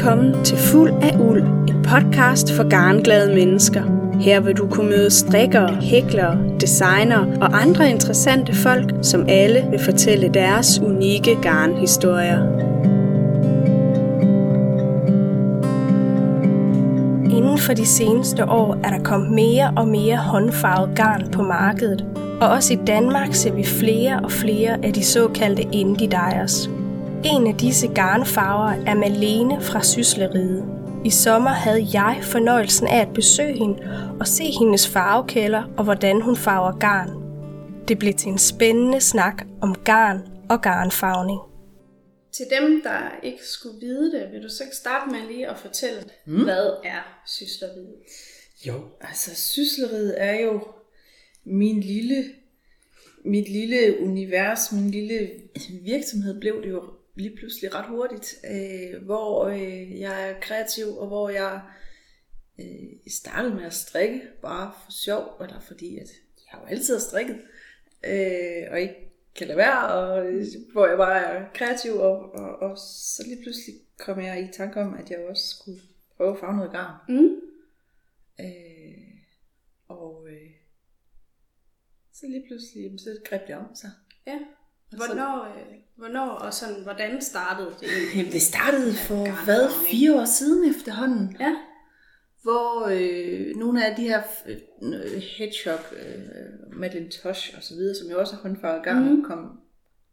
Velkommen til Fuld af Uld, en podcast for garnglade mennesker. Her vil du kunne møde strikkere, hæklere, designere og andre interessante folk, som alle vil fortælle deres unikke garnhistorier. Inden for de seneste år er der kommet mere og mere håndfarvet garn på markedet, og også i Danmark ser vi flere og flere af de såkaldte indie dyers. En af disse garnfarver er Malene fra Sysleriet. I sommer havde jeg fornøjelsen af at besøge hende og se hendes farvekælder og hvordan hun farver garn. Det blev til en spændende snak om garn og garnfarvning. Til dem, der ikke skulle vide det, vil du så ikke starte med lige at fortælle, mm. hvad er sysleriet? Jo, altså sysleriet er jo min lille, mit lille univers, min lille virksomhed blev det jo lige pludselig ret hurtigt, øh, hvor øh, jeg er kreativ, og hvor jeg øh, startede med at strikke, bare for sjov, eller fordi at jeg har jo altid strikket, øh, og ikke kan lade være, og øh, hvor jeg bare er kreativ, og, og, og så lige pludselig kom jeg i tanke om, at jeg også skulle prøve at farve noget garn. Mm. Øh, og øh, så lige pludselig, så greb det om sig. Ja. Hvornår, øh, hvornår og sådan, hvordan startede det Jamen, det startede for, hvad, fire år siden efterhånden. Ja. Hvor øh, nogle af de her øh, hedgehog, øh, Madelintosh og så videre, som jo også er håndfarvet garn, mm. kom,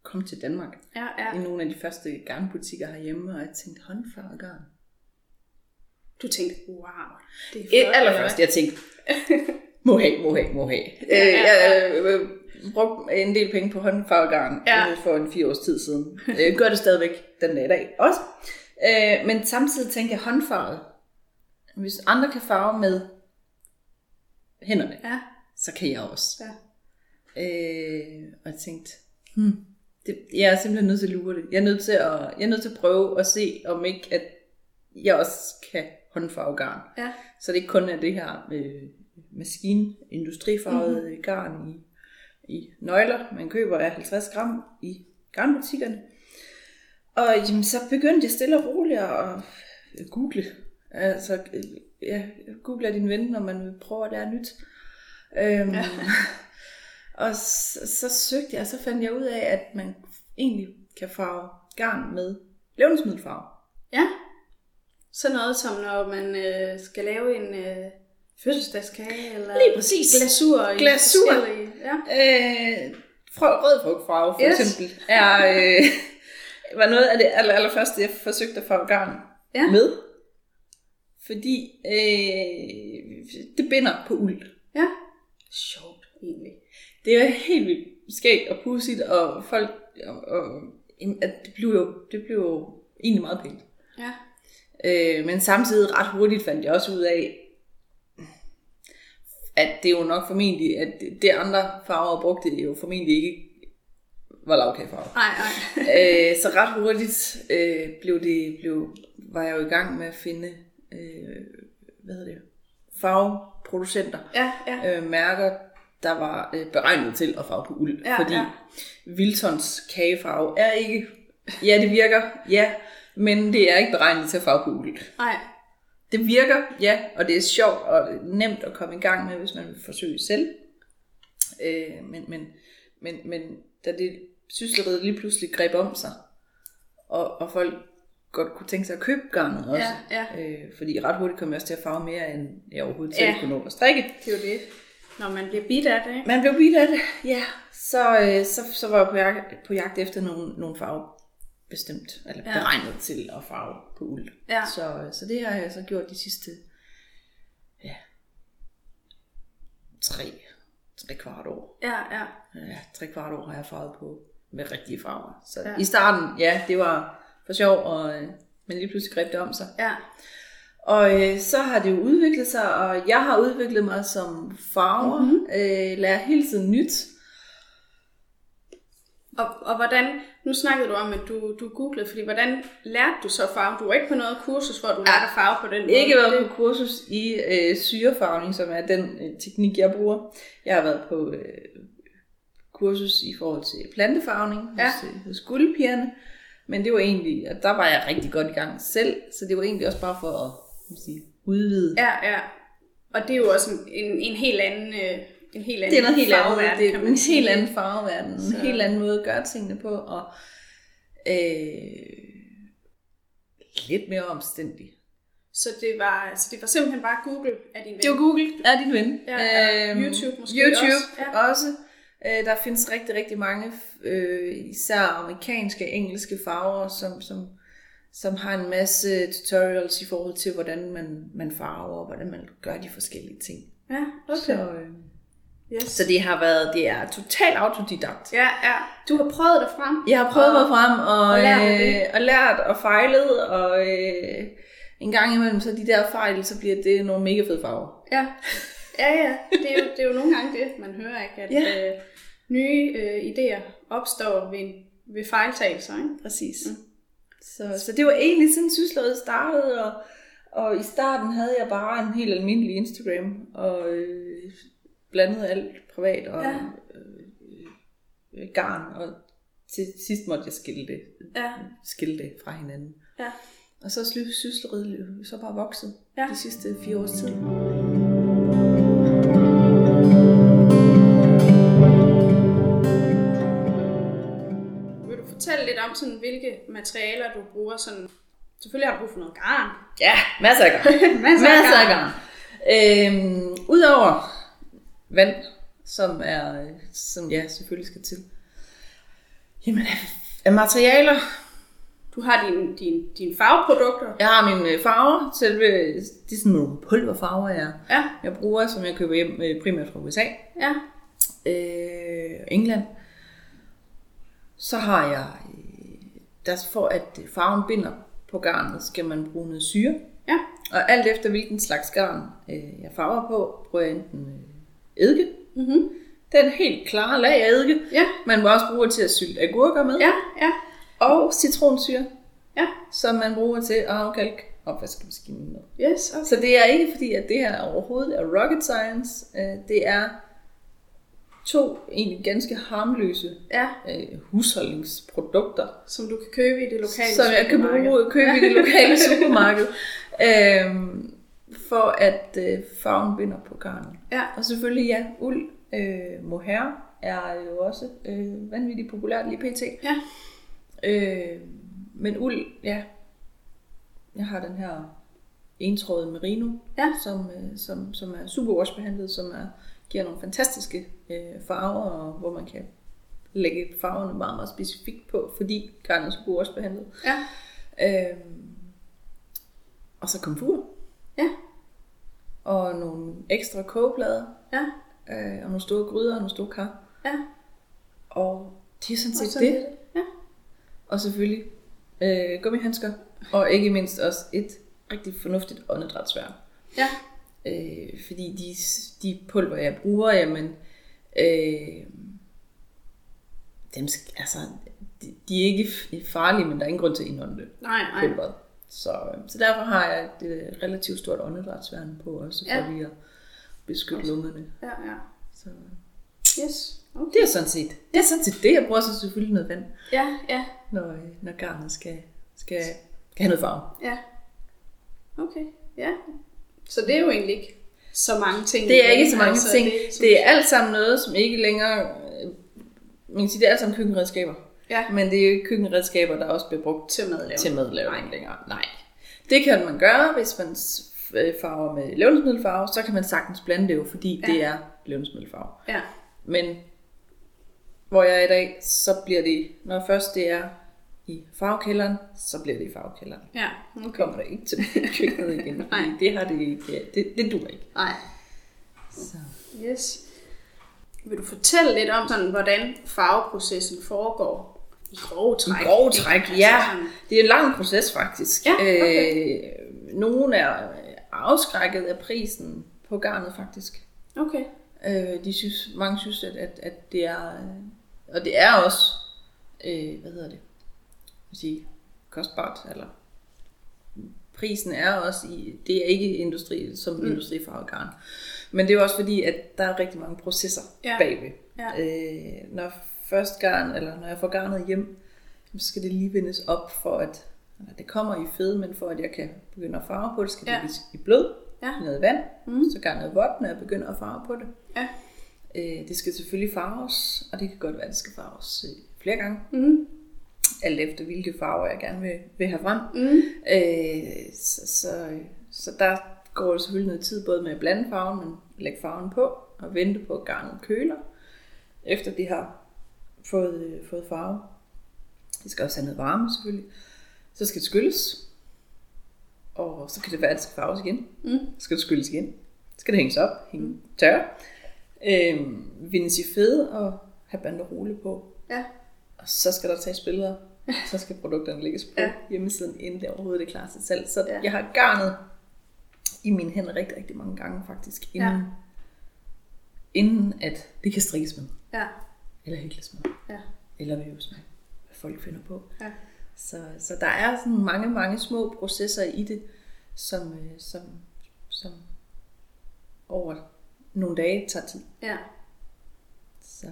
kom til Danmark. Ja, ja. I nogle af de første garnbutikker herhjemme, og jeg tænkte, håndfarvet garn. Du tænkte, wow. Det er flot, Allerførst, jeg tænkte, må have, må have, må have. Ja, ja, ja. Øh, jeg, øh, brugt en del penge på håndfarvegarn ja. Øh, for en fire års tid siden. Jeg gør det stadigvæk den dag i dag også. Øh, men samtidig tænker jeg håndfarvet. Hvis andre kan farve med hænderne, ja. så kan jeg også. Ja. Øh, og jeg tænkte, hmm, det, jeg er simpelthen nødt til at lure det. Jeg er nødt til at, jeg er nødt til at prøve at se, om ikke at jeg også kan håndfarve garn. Ja. Så det ikke kun er det her øh, maskine, industrifarvet mm-hmm. garn i i nøgler, man køber af 50 gram i garnbutikkerne. Og jamen, så begyndte jeg stille og roligt at google. Altså, ja, google din ven, når man vil prøve at lære nyt. Øhm, ja. og så, så søgte jeg, og så fandt jeg ud af, at man egentlig kan farve garn med levnedsmiddelfarve. Ja. Så noget som når man øh, skal lave en øh, fødselsdagskage, eller Lige præcis. glasur. I glasur. Ja. Øh, rød frugtfarve for yes. eksempel, er, øh, var noget af det aller, aller første, jeg forsøgte at farve garn ja. med. Fordi øh, det binder på uld. Ja. Sjovt, egentlig. Det er helt vildt skægt og pudsigt, og folk, og, og, at det blev jo, det blev jo egentlig meget pænt. Ja. Øh, men samtidig ret hurtigt fandt jeg også ud af, at det jo nok formentlig, at det andre farver brugte jo formentlig ikke var lavkagefarve. Nej, nej. øh, så ret hurtigt øh, blev det, blev, var jeg jo i gang med at finde øh, hvad hedder det, farveproducenter, ja, ja. Øh, mærker, der var øh, beregnet til at farve på uld. Ja, fordi ja. Wiltons kagefarve er ikke, ja det virker, ja, men det er ikke beregnet til at farve på uld. Nej. Det virker, ja, og det er sjovt og nemt at komme i gang med, hvis man vil forsøge selv. Øh, men, men, men, men da det sysleriet lige pludselig greb om sig, og, og folk godt kunne tænke sig at købe garnet også. Ja, ja. Øh, fordi ret hurtigt kom jeg også til at farve mere, end jeg overhovedet selv ja. kunne nå at strikke. Det er jo det. Når man bliver bidt af det, ikke? Man bliver bidt af det, ja. Så, øh, så, så var jeg på jagt, på jagt efter nogle, nogle farver bestemt, eller ja. beregnet til at farve på uld. Ja. Så, så det har jeg så gjort de sidste ja, tre, tre kvart år. Ja, ja. Ja, tre kvart år har jeg farvet på med rigtige farver. Så Ja. i starten, ja, det var for sjov, og, øh, men lige pludselig greb det om sig. Ja. Og øh, så har det jo udviklet sig, og jeg har udviklet mig som farver, Mhm. mm-hmm. øh, lærer hele tiden nyt. Og, og hvordan, nu snakkede du om, at du, du googlede, fordi hvordan lærte du så farve? Du var ikke på noget kursus, hvor du lærte at farve på den måde. Ikke været på kursus i øh, syrefarvning, som er den øh, teknik, jeg bruger. Jeg har været på øh, kursus i forhold til plantefarvning Ja. hos, øh, hos guldpigerne. Men det var egentlig, og der var jeg rigtig godt i gang selv, så det var egentlig også bare for at sige, udvide. Ja, ja. Og det er jo også en, en, en helt anden... Øh, en helt anden Det er noget helt andet. farveverden, Det er en helt anden farveverden, en Så- helt anden måde at gøre tingene på, og øh, lidt mere omstændig. Så det var, så det var simpelthen bare Google af din ven. Det var Google, er din ven. Ja, Øhm, YouTube måske YouTube også, ja. også. Øh, der findes rigtig, rigtig mange, øh, især amerikanske, engelske farver, som, som, som har en masse tutorials i forhold til, hvordan man, man farver, og hvordan man gør de forskellige ting. Ja, okay. Så, øh, yes. så det har været, det er totalt autodidakt. Ja, ja. Du har prøvet dig frem. Jeg har prøvet og, mig frem og, og lært øh, og lært og fejlet, og øh, en gang imellem, så de der fejl, så bliver det nogle mega fede farver. Ja, ja, ja. Det er, jo, det er jo nogle gange det, man hører, ikke? At Ja. øh, nye øh, idéer opstår ved, ved fejltagelser, ikke? Præcis. Mm. Så, så det var egentlig sådan, sysleriet startede, og, og i starten havde jeg bare en helt almindelig Instagram, og øh, blandede alt privat og Ja. øh, øh, garn, og til sidst måtte jeg skille det, Ja, skille det fra hinanden. ja. Og så er jo så bare vokset Ja. de sidste fire års tid. Vil du fortælle lidt om, sådan, hvilke materialer du bruger? Sådan, selvfølgelig har du brug for noget garn. Ja, masser af garn. Masser af masser af garn. garn. Øhm, Udover vand, som er, øh, som ja, selvfølgelig skal til. Jamen, af- materialer. Du har dine din, din farveprodukter. Jeg har mine øh, farver, selve, det er sådan nogle pulverfarver, jeg, Ja, jeg bruger, som jeg køber hjem øh, primært fra USA, ja, øh, England. Så har jeg, øh, der for at farven binder på garnet, skal man bruge noget syre. ja, Og alt efter hvilken slags garn øh, jeg farver på, bruger jeg enten øh, eddike. mm-hmm. Den helt klare lag af eddike. ja, Man må også bruge til at sylte agurker med. ja, ja, Og citronsyre, ja. som man bruger til at afkalke opvaskemaskinen med. Yes, okay. Så det er ikke fordi, at det her overhovedet er rocket science. Øh, Det er to egentlig ganske harmløse Ja, øh, husholdningsprodukter, som du kan købe i det lokale som jeg kan bruge købe i det lokale supermarked, øhm, for at øh, farven binder på garnet. Ja, Og selvfølgelig ja, uld, øh, mohair er jo også øh, vanvittigt populært lige pt. ja, Øh, men uld, ja, jeg har den her entrådet merino, Ja. som, øh, som, som er superwashbehandlet, som er, giver nogle fantastiske øh, farver, og hvor man kan lægge farverne meget, meget specifikt på, fordi garnet er superwashbehandlet. ja, Øh, og så komfur. Ja, Og nogle ekstra kogeplader. ja, Øh, og nogle store gryder og nogle store kar. ja. Og det er sådan set det. det. Ja, Og selvfølgelig øh, gummihandsker. Og ikke mindst også et rigtig fornuftigt åndedrætsværn. ja, Øh, fordi de, de pulver, jeg bruger, jamen, øh, dem, altså, de, de er ikke farlige, men der er ingen grund til at indånde det. nej, nej. pulveret. Så, øh, så derfor har jeg et øh, relativt stort åndedrætsværn på også, for Ja. lige at beskytte lungerne. Ja, ja. Så Yes, okay. det er sådan set det. Er sådan set det. Jeg bruger så selvfølgelig noget vand, Ja, ja, når, øh, når garnet skal, skal, skal have noget farve. ja. Okay, ja. Så det er jo egentlig ikke så mange ting. Det er ikke så mange altså, ting. Det, er Det er alt sammen noget, som ikke længere... øh, Man kan sige, det er alt sammen køkkenredskaber. Ja, Men det er jo ikke køkkenredskaber, der også bliver brugt til madlavning. til madlavning længere. Nej. Det kan man gøre, hvis man øh, farver med levnedsmiddelfarve, så kan man sagtens blande det jo, fordi Ja. det er levnedsmiddelfarve. Ja, Men hvor jeg er i dag, så bliver det, når først det er i farvekælderen, så bliver det i farvekælderen. ja, Nu okay. kommer det ikke til køkkenet igen, Nej. det har det ikke, ja, det, det duer ikke. Nej, Så. yes. Vil du fortælle lidt om, sådan, hvordan farveprocessen foregår? I grove træk. I grove træk, Altså ja. sådan- Det er en lang proces faktisk. Ja, okay. øh, nogle er afskrækket af prisen på garnet faktisk. Okay, Øh, de synes, mange synes, at, at, at det er, øh, og det er også, øh, hvad hedder det, jeg sige, kostbart, eller prisen er også i, det er ikke industri, som mm. industrifarvet garn. Men det er jo også fordi, at der er rigtig mange processer Ja. bagved. Ja. Øh, når først garn, eller når jeg får garnet hjem, så skal det lige vendes op for at, eller det kommer i fede, men for at jeg kan begynde at farve på det, skal det Ja. ja. i blød, Ja. noget vand, Mm. så gør noget vådt, når jeg begynder at farve på det. Ja. Øh, det skal selvfølgelig farves, og det kan godt være, at det skal farves øh, flere gange, Mm. alt efter hvilke farver jeg gerne vil, vil have frem. Mm. Øh, så, så, så der går det selvfølgelig noget tid både med at blande farven, men lægge farven på og vente på, at garnet køler, efter de har fået, øh, fået farve. Det skal også have noget varme selvfølgelig. Så skal det skylles, og så kan det være, at det skal farves igen. Mm. Så skal det skylles igen. Så skal det hænges op, hænge tørre. Øh, vindes i fede og have banderole på. Ja. Og så skal der tages billeder. Så skal produkterne lægges på Ja. hjemmesiden, inden det overhovedet er klar til salg. Så Ja. jeg har garnet i mine hænder rigtig, rigtig mange gange faktisk, inden, ja. inden at det kan strikkes med, Ja. Eller hækles med, Ja. eller væves med, hvad folk finder på. Ja. Så, så der er sådan mange, mange små processer i det, som, øh, som, som over nogle dage tager tid. Ja. Så,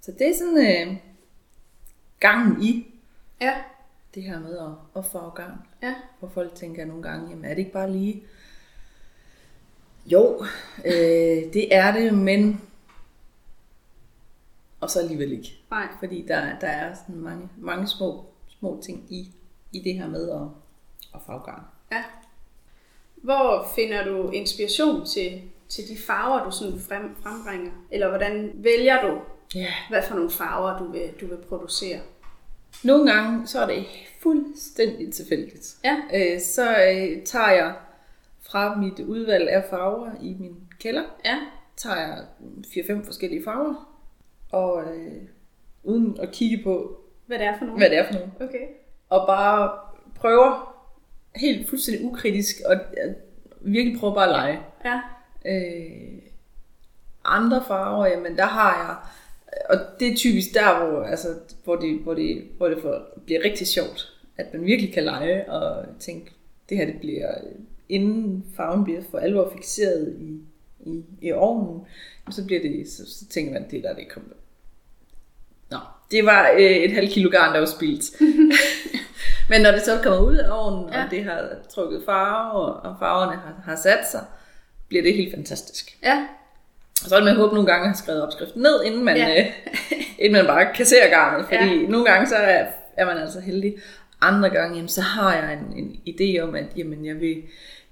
så det er sådan øh, gangen i Ja. det her med at, at farve garn. Ja. Hvor folk tænker nogle gange, jamen er det ikke bare lige... Jo, øh, det er det, men... Og så alligevel ikke. Nej. Fordi der, der er sådan mange, mange små, små ting i, i det her med at, at farve garn. Ja. Hvor finder du inspiration til, til de farver, du sådan frem, frembringer? Eller hvordan vælger du, Ja. hvad for nogle farver, du vil, du vil producere? Nogle gange, så er det fuldstændig tilfældigt. Ja. Øh, så øh, tager jeg fra mit udvalg af farver i min kælder, Ja. tager jeg 4-5 forskellige farver, og øh, uden at kigge på, Hvad det er for nogle? hvad det er for nogle, Okay. og bare prøver helt fuldstændig ukritisk, og virkelig prøver bare at lege. Ja. Øh, andre farver, jamen der har jeg, og det er typisk der, hvor, altså, hvor, det, hvor, det, hvor det for, bliver rigtig sjovt, at man virkelig kan lege og tænke, det her det bliver, inden farven bliver for alvor fixeret i, i, i ovnen, så bliver det, så, så tænker man, det der, det kommer. Det var øh, et halvt kilo garn, der var spildt. Men når det så kommer ud af ovnen, ja. Og det har trukket farve, og, farverne har, har sat sig, bliver det helt fantastisk. Ja. Og så vil man håbe nogle gange at have skrevet opskriften ned, inden man, Ja. øh, inden man bare kasserer garnet. Fordi ja. nogle gange så er, er man altså heldig. Andre gange, jamen, så har jeg en, en idé om, at jamen, jeg vil,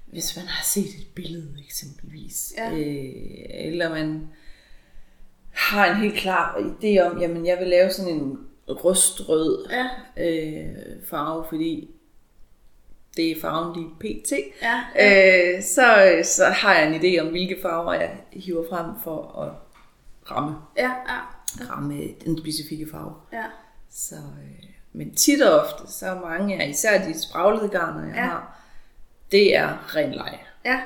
hvis man har set et billede eksempelvis, Ja. øh, eller man har en helt klar idé om, jamen jeg vil lave sådan en rustrød Ja. øh, farve, fordi det er farven lige pt. Ja. Øh, så, så har jeg en idé om, hvilke farver jeg hiver frem for at ramme, Ja. Ja. ramme den specifikke farve. Ja. Så, øh, men tit og ofte, så mange af især de spraglede garner, jeg Ja. ja. har, det er ren leg. Ja.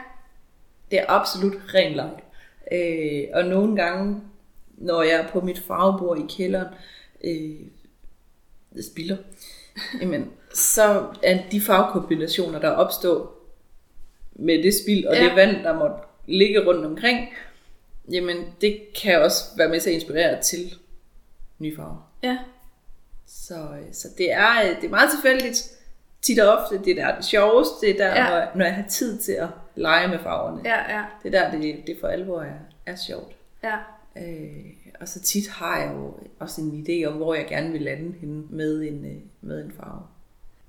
Det er absolut ren leg. Øh, og nogle gange, når jeg er på mit farvebord i kælderen, øh, spilder, jamen, så er de farvekombinationer, der opstår med det spild og Ja. det vand, der måtte ligge rundt omkring, jamen det kan også være med til at inspirere til nye farver. Ja. Så, øh, så det, er, øh, det er meget tilfældigt. Tit og ofte, det er der det sjoveste, det er der, Ja. ja. når, når jeg har tid til at lege med farverne. Ja. Ja. Det er der, det, det for alvor er, er sjovt. Ja. Øh, og så tit har jeg jo også en idé om, hvor jeg gerne vil lande henne med en, øh, med en farve.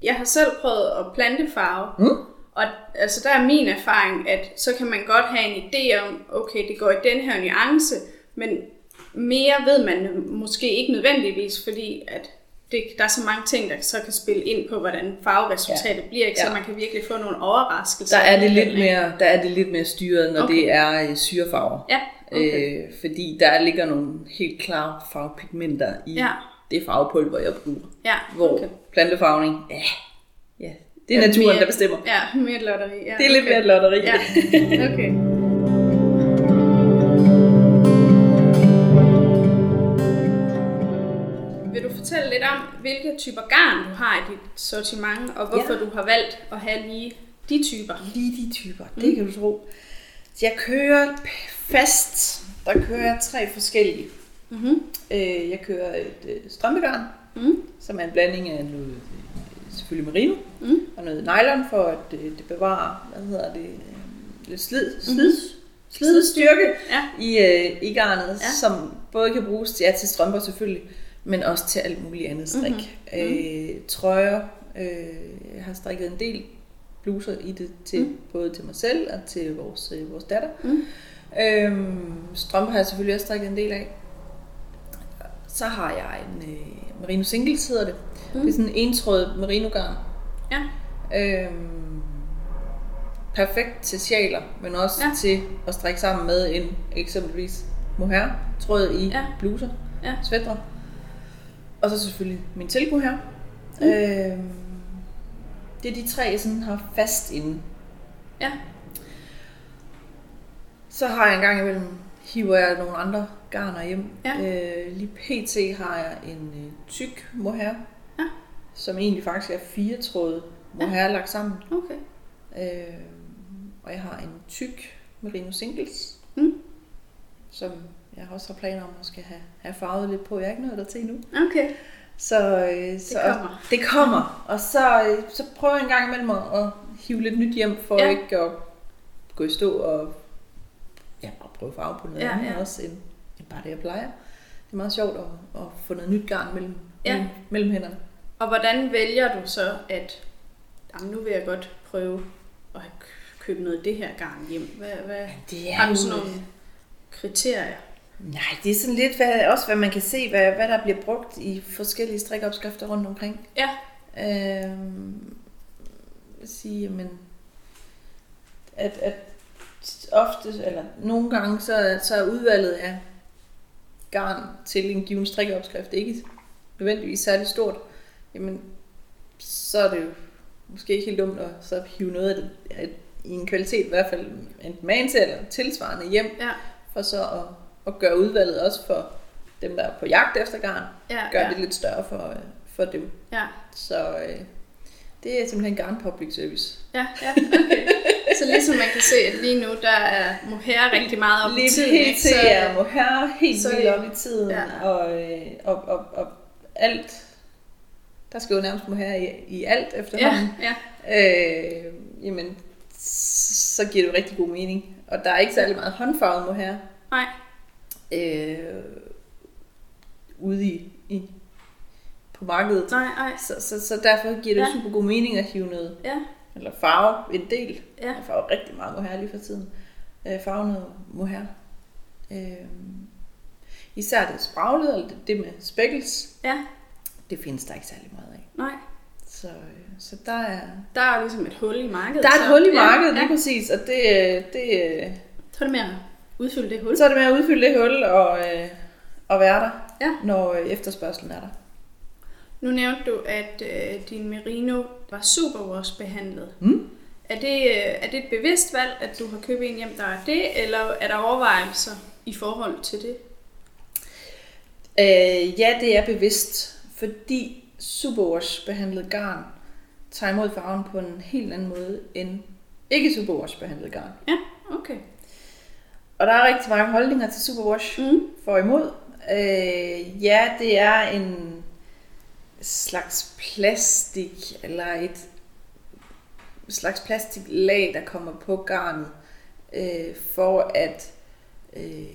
Jeg har selv prøvet at plantefarve, Mm. og altså der er min erfaring, at så kan man godt have en idé om, okay, det går i den her nuance, men mere ved man måske ikke nødvendigvis, fordi at det, der er så mange ting, der så kan spille ind på, hvordan farveresultatet ja. bliver, ikke? så Ja. man kan virkelig få nogle overraskelser. Der er det lidt mere, der er det lidt mere styret, når Okay. okay. det er øh, syrefarver. Ja, okay. Øh, fordi der ligger nogle helt klare farvepigmenter i Ja. det farvepulver, jeg bruger. Ja, Hvor okay. okay. plantefarvning, ja, ja, det er Ja, naturen, mere- der bestemmer. Ja, mere et lotteri. Ja, Det er lidt okay. mere et lotteri. Ja, okay. Vil du fortælle lidt om, hvilke typer garn du har i dit sortiment, og hvorfor Ja. du har valgt at have lige de typer? Lige de typer, det kan du tro. Så jeg kører fast, der kører jeg tre forskellige. Mm-hmm. Øh, jeg kører et øh, strømpegarn, Mm. som er en blanding af noget, øh, selvfølgelig merino, Mm. og noget nylon, for at øh, det bevarer, hvad hedder det, øh, lidt slid, slid, slidstyrke Ja. i, øh, i garnet, Ja. som både kan bruges til, ja, til strømper selvfølgelig, men også til alt muligt andet strik. Mhm. Mm-hmm. Øh, trøjer, øh, jeg har strikket en del bluser i det, til, Mm. både til mig selv og til vores, øh, vores datter. Mm. Øhm, strømper har jeg selvfølgelig også strikket en del af. Så har jeg en øh, merino singles, hedder det. Mm. Det er sådan en entrådet merino garn. Ja. Øhm, perfekt til sjaler, men også Ja. til at strikke sammen med en eksempelvis mohair tråd i Ja. bluser, Ja. svætter. Og så selvfølgelig min tilbud her. Mm. Øhm, det er de tre, jeg sådan har fast inde. Ja. Så har jeg en gang imellem, hiver jeg nogle andre garner hjem. Ja. Øh, lige pt. har jeg en øh, tyk mohair, Ja. som egentlig faktisk er fire tråde mohair lagt sammen. Okay. Øh, og jeg har en tyk merino singles, Mm. som jeg også har planer om at skal have, have farvet lidt på. Jeg er ikke nået der til endnu. Okay. Så, øh, så kommer. det kommer. Og så, øh, så prøver jeg en gang imellem at, at hive lidt nyt hjem, for Ja. ja. ikke at gå i stå og ja, bare prøve farve på noget Ja, ja, andet ja. ja. også, end, end bare det, jeg plejer. Det er meget sjovt at, at få noget nyt garn mellem, Ja. mellem, hænderne. Og hvordan vælger du så, at jamen, nu vil jeg godt prøve at kø- købe noget af det her garn hjem? Hvad, hvad, Det har du sådan nogle kriterier? Nej, det er sådan lidt hvad, også, hvad man kan se, hvad, hvad der bliver brugt i forskellige strikopskrifter rundt omkring. Ja. Øhm, sige, jamen, at, at ofte, eller nogle gange, så, så er udvalget af garn til en given strikkeopskrift ikke nødvendigvis særlig stort. Jamen, så er det jo måske ikke helt dumt at så hive noget af det i en kvalitet, i hvert fald enten man til eller tilsvarende hjem, Ja. for så at, at gøre udvalget også for dem, der er på jagt efter garn, Ja, gøre ja. det lidt større for, øh, for dem. Ja, Så øh, det er simpelthen garn public service. ja, ja, okay. Så ligesom man kan se, at lige nu, der er mohair rigtig meget op i Lige tiden. pt. ikke? Så, er mohair helt så- vildt op i tiden, ja. ja. og, øh, og, og, og alt, der skal jo nærmest mohair i, i alt ja, efterhånden. ja, Øh, jamen, så giver det jo rigtig god mening. Og der er ikke særlig meget håndfarvet mohair nej, øh, ude i, i, på markedet. nej, nej, Så, så, så derfor giver det Ja. super god mening at hive noget, ja, eller farve en del. ja, Jeg farver rigtig meget mohair lige for tiden. Øh, farve noget mohair. Øh, især det spraglede, eller det, det med speckles, ja, det findes der ikke særlig meget af. nej. Så, øh, så der er, Der er ligesom et hul i markedet. der er så- et hul i markedet, ja, lige ja. præcis, og det, øh, det, øh, Så er det at udfylde det hul. så er det med at udfylde det hul og, øh, og være der, Ja. når øh, efterspørgselen er der. Nu nævnte du, at øh, din merino var superwash behandlet. Mm. Er det, øh, er det et bevidst valg, at du har købt en hjem, der er det, eller er der overvejelser i forhold til det? Øh, ja, det er bevidst, fordi superwash behandlet garn tager imod farven på en helt anden måde end ikke superwash behandlet garn. Ja, okay. Og der er rigtig mange holdninger til superwash Mm. for imod. Øh, ja, det er en slags plastik, eller et slags plastiklag, der kommer på garnet, øh, for at øh,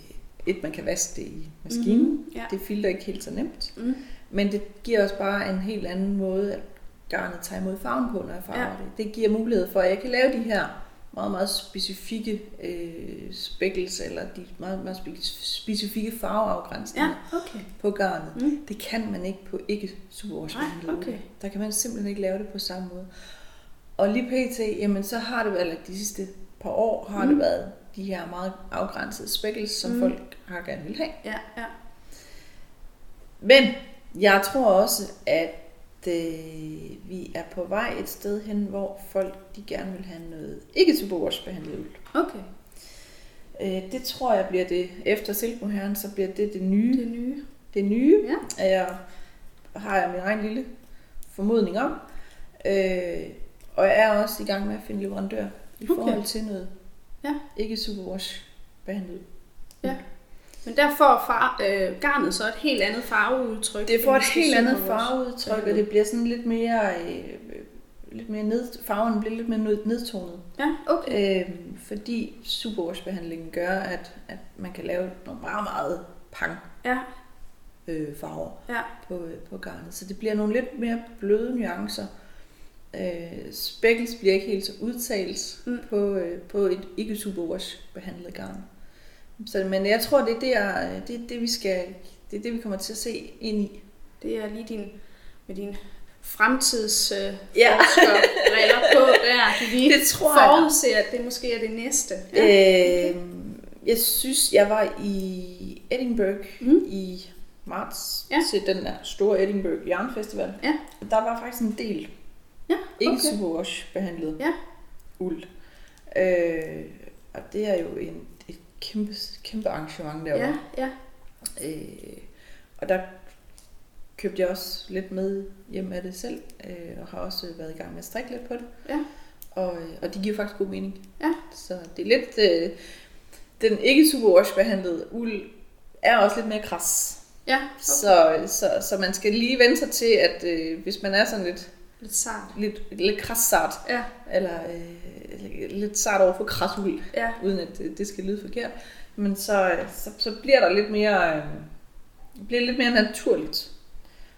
et, man kan vaske det i maskinen. Mhm, ja. Det filter ikke helt så nemt. Mm. Men det giver os bare en helt anden måde, at garnet tager imod farven på, når jeg farver ja. det. Det giver mulighed for, at jeg kan lave de her meget, meget specifikke øh, speckles, eller de meget, meget spe- specifikke farveafgrænsninger Ja, okay. på garnet. Mm. Det kan man ikke på ikke superwash Nej, okay. Der kan man simpelthen ikke lave det på samme måde. Og lige pt, jamen så har det eller de sidste par år, har Mm. det været de her meget afgrænsede speckles, som mm. folk har gerne vil have. Ja, ja. Men jeg tror også, at øh, vi er på vej et sted hen, hvor folk de gerne vil have noget ikke superwash behandlet uld. Okay. Øh, det tror jeg bliver det, efter silkemoherren, så bliver det det nye. Det nye. Det nye, Ja. jeg har jeg min egen lille formodning om. Øh, og jeg er også i gang med at finde leverandør i Okay. forhold til noget Ja. ikke superwash behandlet. Men der får far, øh, garnet så et helt andet farveudtryk. Det får et helt andet farveudtryk, og det bliver sådan lidt mere, øh, lidt mere ned, farven bliver lidt mere ned- nedtonet. Ja, okay. Øh, fordi superwash-behandlingen gør, at, at man kan lave nogle meget, meget pang Ja, øh, farver ja, på, øh, på garnet. Så det bliver nogle lidt mere bløde nuancer. Øh, speckles bliver ikke helt så udtalt mm. på, øh, på et ikke superwash behandlet garn. Så, men jeg tror, det er, der, øh, det, er det, vi skal, det er det, vi kommer til at se ind i. det er lige din, med din fremtids øh, Ja. forskerbriller på der. Du lige Det tror jeg. forudser, at det måske er det næste. Ja. Øh, jeg synes, jeg var i Edinburgh Mm. i marts Ja. til den der store Edinburgh Yarn Festival. Ja. Der var faktisk en del Ja, ikke okay. superwash behandlet Ja. uld. Øh, og det er jo en, kæmpe, kæmpe arrangement derovre. Ja, ja. Øh, og der købte jeg også lidt med hjem af det selv, øh, og har også været i gang med at strikke lidt på det. Ja. Og, øh, og det giver faktisk god mening. Ja. Så det er lidt... Øh, den ikke superwash behandlede uld er også lidt mere kras. Ja, okay. Så, så, så man skal lige vende sig til, at øh, hvis man er sådan lidt, lidt sart. lidt, lidt krassart, Ja, eller øh, lidt sart over for krasuld, ja, uden at det, det skal lyde forkert, men så, så, så bliver der lidt mere, øh, bliver lidt mere naturligt.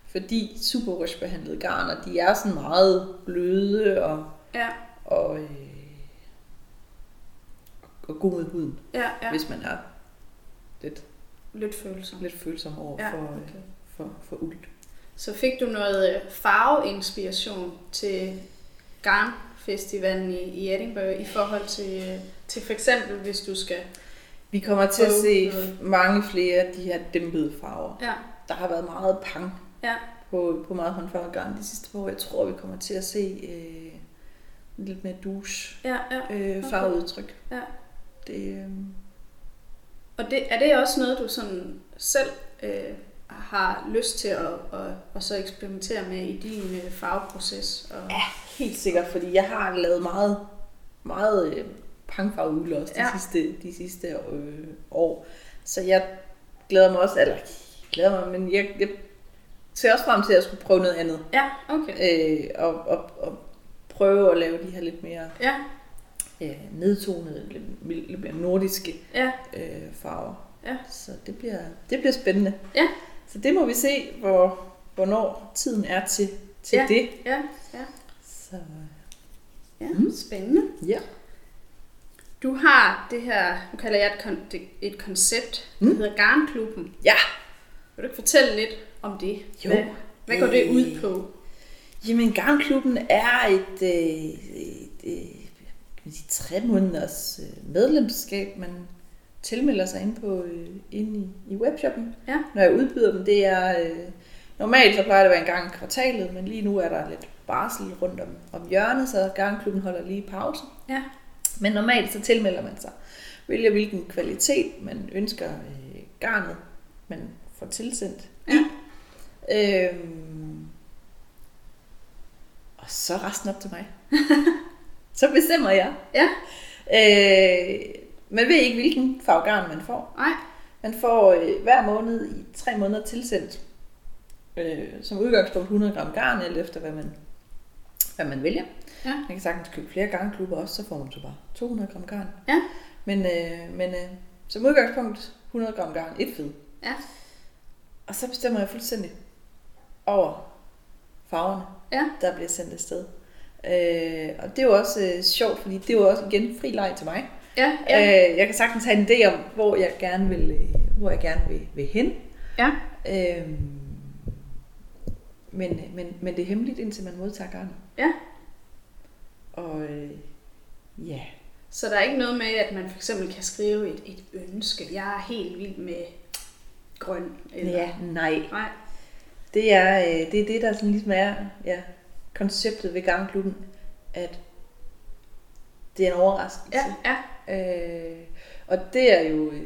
Fordi superwash behandlede garner, de er sådan meget bløde og, ja, og, øh, og gode i huden, ja, ja. hvis man er lidt, Lidt følsom. lidt følsom over Ja, for, øh, okay. for, for uld. Så fik du noget øh, farveinspiration til Garnfestivalen i, i Edinburgh i forhold til, øh, til for eksempel, hvis du skal... Vi kommer til at se noget. mange flere af de her dæmpede farver. Ja, Der har været meget pang ja, på, på meget håndfarvet garn de sidste par år. Jeg tror, vi kommer til at se øh, lidt mere douche ja, ja. øh, Okay. farveudtryk. ja. Det, øh, Og det, er det også noget, du sådan selv øh, har lyst til at, at, at så eksperimentere med i din øh, farveproces? Og, ja, helt sikkert, fordi jeg har lavet meget, meget øh, pangfarvet uld også de Ja. ja. sidste, de sidste øh, år. Så jeg glæder mig også, eller glæder mig, men jeg, jeg ser også frem til, at jeg skulle prøve noget andet. Ja, okay. Øh, og, og, og prøve at lave de her lidt mere Ja, øh, nedtonede, lidt, lidt mere nordiske ja, øh, farver. Ja. Så det bliver, det bliver spændende. Ja. Så det må vi se, hvor, hvornår tiden er til, til Ja. det. ja, ja. Så, ja. Mm. Spændende. ja. Du har det her, nu kalder jeg et, kon- et koncept, der Mm. hedder Garnklubben. Ja. Vil du ikke fortælle lidt om det? Jo. Hvad, hvad går det ud på? Jamen, Garnklubben er et, øh, et, et, man sige, tre måneders øh, medlemskab, man tilmelder sig ind, på, øh, ind i, i webshoppen. Ja. Når jeg udbyder dem, det er... Øh, normalt så plejer det at være en gang i kvartalet, men lige nu er der lidt barsel rundt om, om hjørnet, så Garnklubben holder lige pause. Ja, Men normalt så tilmelder man sig, vælger hvilken kvalitet man ønsker øh, garnet, man får tilsendt Ja. i. Øhm, og så resten op til mig. så bestemmer jeg. Ja. Øh, man ved ikke, hvilken farve garn man får. nej, Man får øh, hver måned i tre måneder tilsendt øh, som udgangspunkt 100 gram garn, alt efter hvad man, hvad man vælger. Ja. Man kan sagtens købe flere garnklubber også, så får man så bare 200 gram garn. Ja. Men, øh, men øh, som udgangspunkt 100 gram garn, et fed. Ja. Og så bestemmer jeg fuldstændig over farverne, Ja. der bliver sendt afsted. Øh, og det er jo også øh, sjovt, fordi det er jo også igen fri leg til mig. Ja, ja, Øh, jeg kan sagtens have en idé om, hvor jeg gerne vil, øh, hvor jeg gerne vil, vil hen. ja. Øhm, men, men, men det er hemmeligt, indtil man modtager garnet. Ja. Og øh, ja, Så der er ikke noget med, at man for eksempel kan skrive et, et ønske. Jeg er helt vild med grøn. Eller... ja, nej. Nej. Det er, øh, det er det, der sådan ligesom er ja, konceptet ved Garnklubben, at det er en overraskelse. Ja, ja, Øh, og det er jo, øh,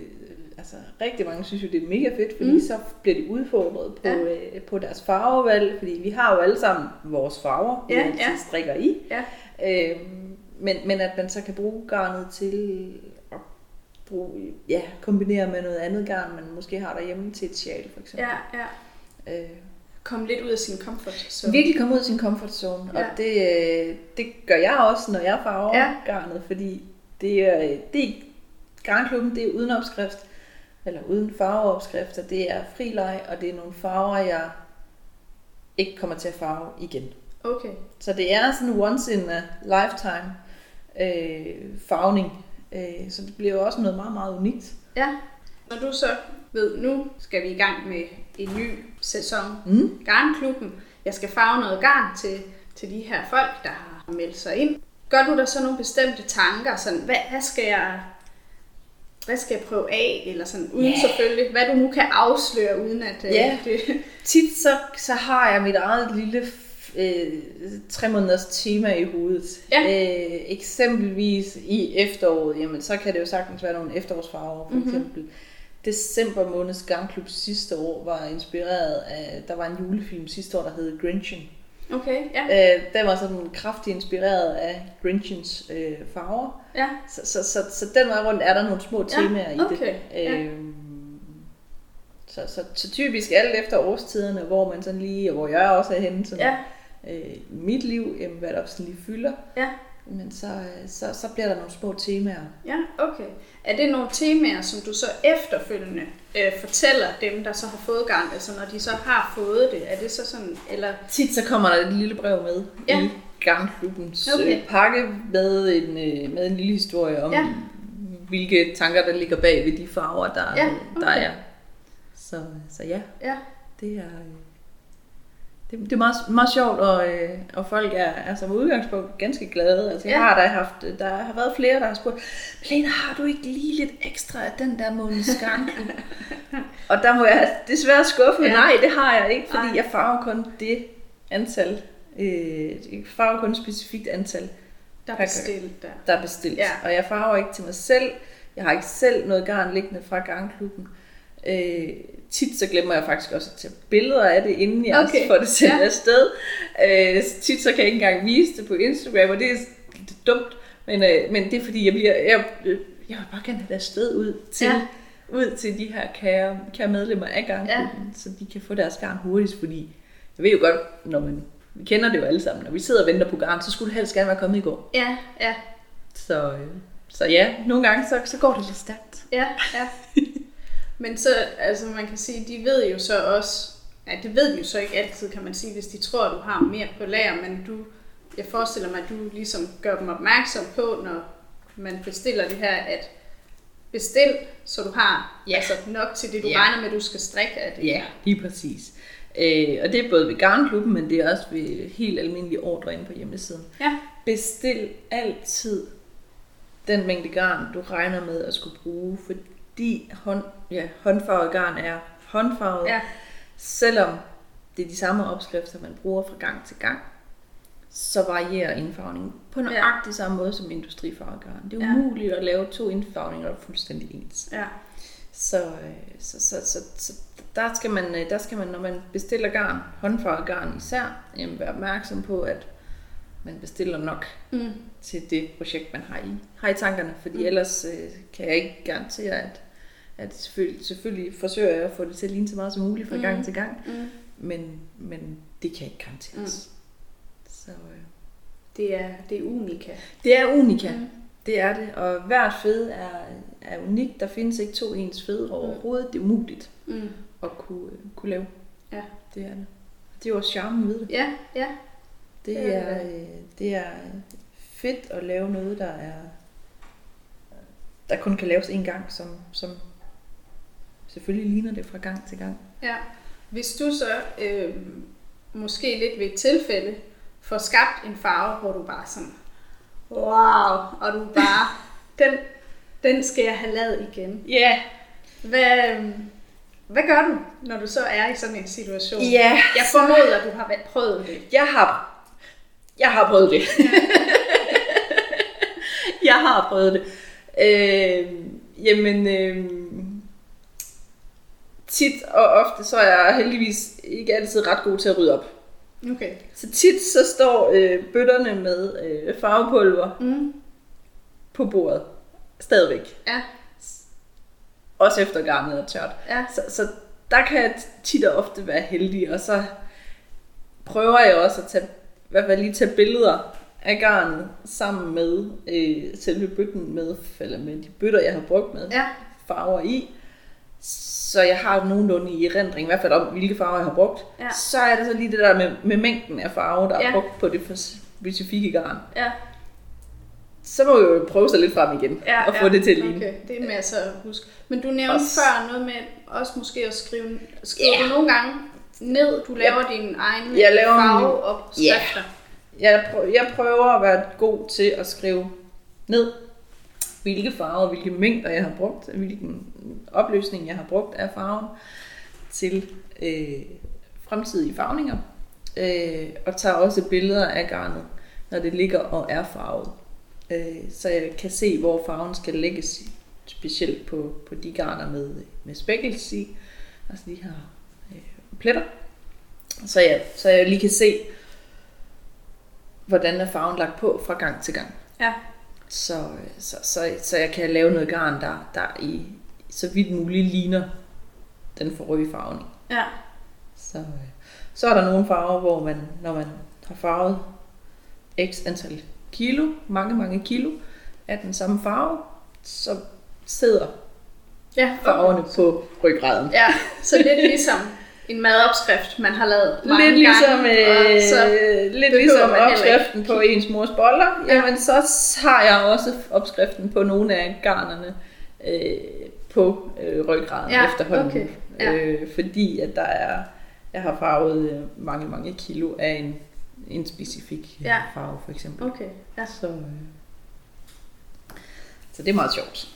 altså rigtig mange synes jo, det er mega fedt, fordi Mm. så bliver de udfordret på, Ja. øh, på deres farvevalg, fordi vi har jo alle sammen vores farver, vi Ja, altid ja. strikker i. ja, Øh, men, men at man så kan bruge garnet til at bruge, ja, kombinere med noget andet garn, man måske har derhjemme til et sjal for eksempel. Ja, ja. Øh, Kom lidt ud af sin comfort zone. virkelig komme ud af sin comfort zone, ja. Og det, øh, det gør jeg også, når jeg farver. Ja. garnet, fordi det er, det er garnklubben, det er uden opskrift, eller uden farveopskrifter, det er fri leg, og det er nogle farver, jeg ikke kommer til at farve igen. Okay. Så det er sådan en once in a lifetime øh, farvning, øh, så det bliver jo også noget meget, meget unikt. Ja. Når du så ved, nu skal vi i gang med en ny sæson. Mm. Garnklubben. Jeg skal farve noget garn til, til de her folk, der har meldt sig ind. Gør du der så nogle bestemte tanker? Sådan, hvad, hvad skal jeg hvad skal jeg prøve af? Eller sådan, uden Ja. selvfølgelig, hvad du nu kan afsløre, uden at øh, Ja. det... Tit så, så har jeg mit eget lille øh, tre måneders tema i hovedet. Ja. Øh, eksempelvis i efteråret, jamen så kan det jo sagtens være nogle efterårsfarver, for Mhm. mm-hmm. eksempel. December måneds Garnklub sidste år var inspireret af, der var en julefilm sidste år, der hed Grinchen. Okay, ja. Øh, den var sådan kraftigt inspireret af Grinchens øh, farver. ja. Så, så, så, så den vej rundt er der nogle små Ja, temaer i okay, det. ja. Øhm, så, så, så typisk alt efter årstiderne, hvor man sådan lige, og hvor jeg også er henne, sådan, Ja. øh, i mit liv, jamen, hvad der sådan lige fylder. Ja. Men så, øh, så, så bliver der nogle små temaer. Ja, okay. Er det nogle temaer, som du så efterfølgende øh, fortæller dem, der så har fået garn, altså når de så har fået det? Er det så sådan, eller... Tit så kommer der et lille brev med Ja. i Garnklubbens Okay. okay. pakke med en, øh, med en lille historie om, Ja. hvilke tanker, der ligger bag ved de farver, der, Ja, der okay. er. Så, så ja, Ja, det er, øh, det, det er meget, meget sjovt, og, øh, og folk er, er som udgangspunkt ganske glade. Altså, jeg Ja. har da haft, der har været flere, der har spurgt, Lena, har du ikke lige lidt ekstra af den der måneds garnklub? og der må jeg desværre skuffe, Ja. nej, det har jeg ikke, fordi Nej. jeg farver kun det antal, øh, jeg farver kun et specifikt antal, der er bestilt der. der er bestilt. Ja. Og jeg farver ikke til mig selv. Jeg har ikke selv noget garn liggende fra garnklubben. Øh, tit så glemmer jeg faktisk også at tage billeder af det, inden jeg Okay. får det sendt Ja. afsted. Øh, tit så kan jeg ikke engang vise det på Instagram, og det er lidt dumt. Men, øh, men det er fordi, jeg, bliver, jeg, øh, jeg vil bare gerne have det afsted ud til, Ja. ud til de her kære, kære medlemmer af garnklubben, ja. så de kan få deres garn hurtigt, fordi jeg ved jo godt, når man, vi kender det jo alle sammen, når vi sidder og venter på garn, så skulle det helst gerne være kommet i går. Ja, ja, Så, øh, så ja, nogle gange så, så går det lidt stærkt. ja, ja. Men så, altså man kan sige, de ved jo så også, ja, det ved de jo så ikke altid, kan man sige, hvis de tror, du har mere på lager, men du, jeg forestiller mig, at du ligesom gør dem opmærksom på, når man bestiller det her, at bestil, så du har Ja. altså nok til det, du Ja. regner med, du skal strikke af det. Ja, lige præcis. Øh, og det er både ved Garnklubben, men det er også ved helt almindelige ordre inde på hjemmesiden. Ja, Bestil altid den mængde garn, du regner med at skulle bruge, fordi hånd, ja, håndfarvet garn er håndfarvet, ja, selvom det er de samme opskrifter, man bruger fra gang til gang, så varierer indfarvningen på nøjagtig samme måde som industrifarvet garn. Det er Ja. umuligt at lave to indfarvninger, der er fuldstændig ens. ja, Så, øh, så, så, så, så der, skal man, øh, der skal man, når man bestiller garn, håndfarvet garn især, jamen være opmærksom på, at man bestiller nok mm, til det projekt, man har i, har i tankerne. Fordi mm. ellers øh, kan jeg ikke garantere, at, at selvfølgelig, selvfølgelig forsøger jeg at få det til at ligne så meget som muligt fra Mm. gang til gang. mm. Men, men det kan ikke garanteres. Mm. Så, øh, Det er, det er unika. det er unika. Mm. Mm. Det er det. Og hvert fed er, er unikt. Der findes ikke to ens fed overhovedet. Det er umuligt Mm. at kunne, kunne lave. Ja. Det er det. Det er jo også charmen ved det. Ja, ja, Det Det er er, øh, det er fedt at lave noget, der er der kun kan laves en gang, som, som selvfølgelig ligner det fra gang til gang. ja. Hvis du så øh, måske lidt ved et tilfælde får skabt en farve, hvor du bare sådan, wow, og du bare, den, den skal jeg have lavet igen. Ja, yeah. Hvad, øh, hvad gør du, når du så er i sådan en situation? ja. Jeg formoder, at du har prøvet det. Jeg har, jeg har prøvet det. jeg har prøvet det. Øh, jamen, øh, tit og ofte, så er jeg heldigvis ikke altid ret god til at rydde op. Okay. Så tit så står øh, bøtterne med øh, farvepulver Mm. på bordet. Stadigvæk. Ja. også efter garnet er tørt. Ja. Så, så der kan jeg tit og ofte være heldig, og så prøver jeg også at tage, i hvert fald lige tage billeder af garnet sammen med øh, selve bøtten med, eller med de bøtter, jeg har brugt med Ja. farver i. Så jeg har nogenlunde i erindring, i hvert fald om, hvilke farver jeg har brugt. Ja. Så er det så lige det der med, med mængden af farve, der er Ja. brugt på det specifikke garn. Ja. Så må jeg jo prøve sig lidt frem igen, Ja, og få ja. det til at ligne. Okay, det er med så at huske. Men du nævnte Også- før noget med også måske at skrive... Skriver Ja. du nogle gange ned, du laver dine egne Jeg laver farveopskrifter? Jeg, prøver, jeg prøver at være god til at skrive ned, hvilke farver, hvilke mængder jeg har brugt, hvilken opløsning jeg har brugt af farven til øh, fremtidige farvninger. Øh, og tager også billeder af garnet, når det ligger og er farvet. Øh, så jeg kan se, hvor farven skal lægges, specielt på, på de garner med, med spækkels i, altså de her øh, pletter. Så jeg, så jeg lige kan se, hvordan er farven lagt på fra gang til gang. Ja. Så, så, så, så jeg kan lave noget garn, der, der i så vidt muligt ligner den forrige farven. Ja. Så, øh, så er der nogle farver, hvor man, når man har farvet x antal kilo, mange, mange kilo af den samme farve, så sidder Ja, farverne på ryggraden. Ja, så lidt ligesom en madopskrift, man har lavet mange Lidt ligesom, gange, øh, så lidt ligesom opskriften på ens mors boller, Ja. jamen så har jeg også opskriften på nogle af garnerne øh, på øh, ryggraden Ja, efterhånden. okay. Ja. Øh, fordi at der er, jeg har farvet øh, mange, mange kilo af en, en specifik Ja. ja. farve for eksempel. Okay, ja. Så, øh, så det er meget sjovt.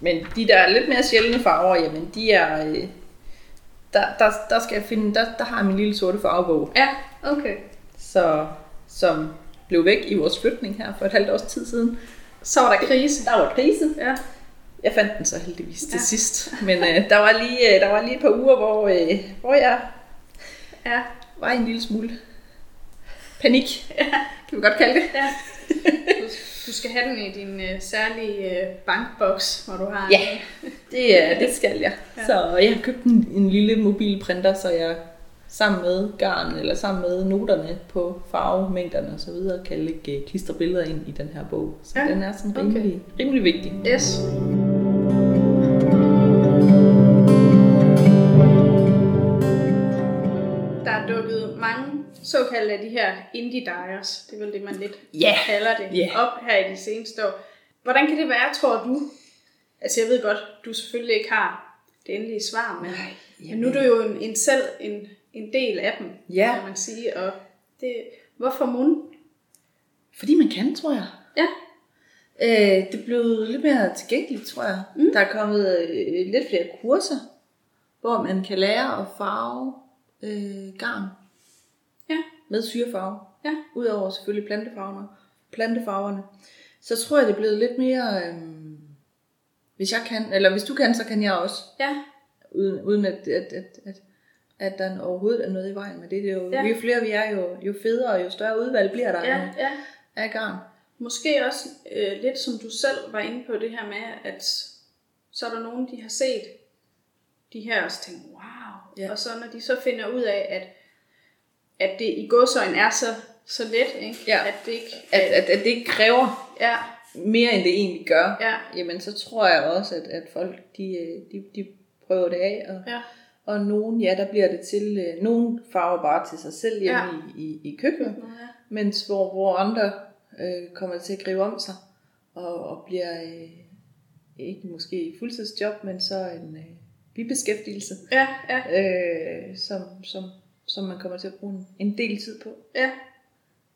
Men de der lidt mere sjældne farver, jamen de er... Øh, der, der, der skal jeg finde, der, der har jeg min lille sorte farvebog, Ja, okay. så, som blev væk i vores flytning her for et halvt års tid siden. Så var der krise. Der var krise. Ja. Jeg fandt den så heldigvis til Ja. ja. sidst. Men øh, der, var lige, øh, der var lige et par uger, hvor, øh, hvor jeg Ja. var i en lille smule panik. Kan vi godt kalde det. ja. Du, skal have den i din uh, særlige uh, bankboks, hvor du har Ja. en- Det, øh, det skal jeg. Ja. Så jeg har købt en, en lille mobil printer, så jeg sammen med garn eller sammen med noterne på farvemængderne og så videre kan lægge øh, klistre billeder ind i den her bog. Så Ja, den er sådan okay. rimelig, rimelig vigtig. Yes. Der er dukket mange såkaldte af de her indie dyers, det er vel det, man lidt Ja. kalder det, Ja. op her i de seneste år. Hvordan kan det være, tror du? Altså jeg ved godt, du selvfølgelig ikke har det endelige svar, men, Nej, men nu er du jo en, en selv en, en del af dem, Ja. kan man sige. Og det, hvorfor mun? Fordi man kan, tror jeg. Ja, Øh, det er blevet lidt mere tilgængeligt, tror jeg. Mm. Der er kommet øh, lidt flere kurser, hvor man kan lære at farve øh, garn ja, med syrefarve. ja. Udover selvfølgelig plantefarverne. plantefarverne. Så tror jeg, det er blevet lidt mere... Øh, hvis jeg kan, eller hvis du kan, så kan jeg også. Ja, Uden, uden at, at, at, at, at der overhovedet er noget i vejen med det. det er jo, Ja. Jo flere vi er, jo, jo federe og jo større udvalg bliver der ja, af- ja. af garn. Måske også øh, lidt som du selv var inde på det her med, at så er der nogen, de har set de her og tænker, wow. Ja. Og så når de så finder ud af, at, at det i godsøjen er så, så let, ikke? Ja. at det ikke... At, at, at det ikke kræver ja, mere end det egentlig gør. ja, Jamen så tror jeg også, at, at folk de, øh, de, de prøver det af. Og, ja, og nogen, ja, der bliver det til, øh, nogen farver bare til sig selv hjemme Ja. i, i, i køkkenet. ja. Mens hvor, hvor andre øh, kommer til at gribe om sig og, og bliver øh, ikke måske fuldtidsjob, men så en øh, bibeskæftigelse, ja, ja, øh, som, som, som man kommer til at bruge en, en del tid på. ja,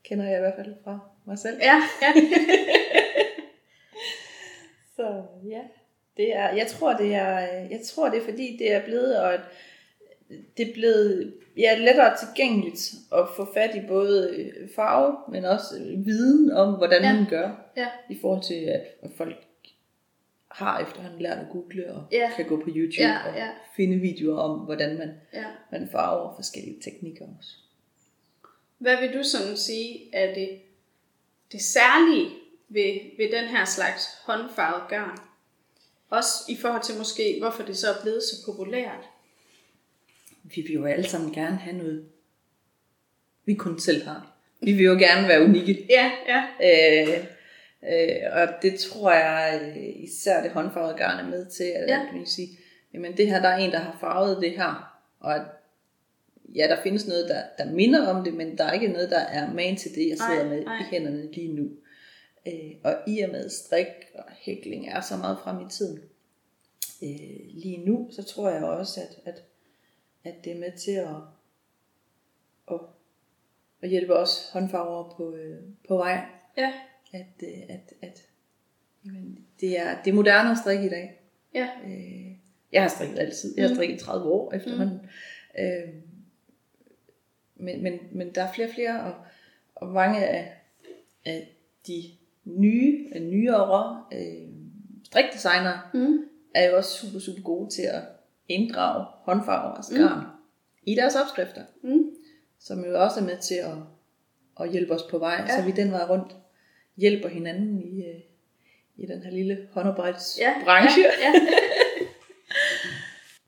Kender jeg i hvert fald fra mig selv. ja, ja. Så ja, det er, jeg tror det er, jeg tror det er fordi det er blevet, og det er blevet ja, lettere tilgængeligt at få fat i både øh, farve, men også øh, viden om, hvordan ja. man gør, ja. i forhold til, at folk har efterhånden lært at google og Ja. kan gå på YouTube Ja, og ja. finde videoer om, hvordan man, ja. man farver forskellige teknikker også. Hvad vil du sådan sige er det, det særlige ved, ved den her slags håndfarvet garn? Også i forhold til måske, hvorfor det så er blevet så populært. Vi vil jo alle sammen gerne have noget, vi kun selv har. Vi vil jo gerne være unikke. Ja, ja. Øh, øh, og det tror jeg øh, især det håndfarvede garn er med til, at, Ja. at man kan sige, jamen det her, der er en, der har farvet det her, og at, ja, der findes noget, der, der minder om det, men der er ikke noget, der er man til det, jeg sidder Nej, med nej. i hænderne lige nu. Øh, og i og med strik og hækling er så meget frem i tiden, øh, lige nu, så tror jeg også, at, at, at det er med til at, at, at hjælpe os håndfarvere på, øh, på vej Ja, at, øh, at, at jamen, det, er, det er moderne at strikke i dag. ja. Øh, jeg har strikket altid. Jeg har Mm. strikket i 30 år efterhånden. Mm. Øh, men, men, men der er flere og flere, og, og mange af, af de nye, af nyere øh, strikdesignere Mm. er jo også super, super gode til at inddrage håndfarver og skarn mm. i deres opskrifter, Mm. som jo også er med til at, at hjælpe os på vej, ja. så vi den vej rundt hjælper hinanden i, øh, i den her lille håndarbejdsbranche. Ja, ja, ja.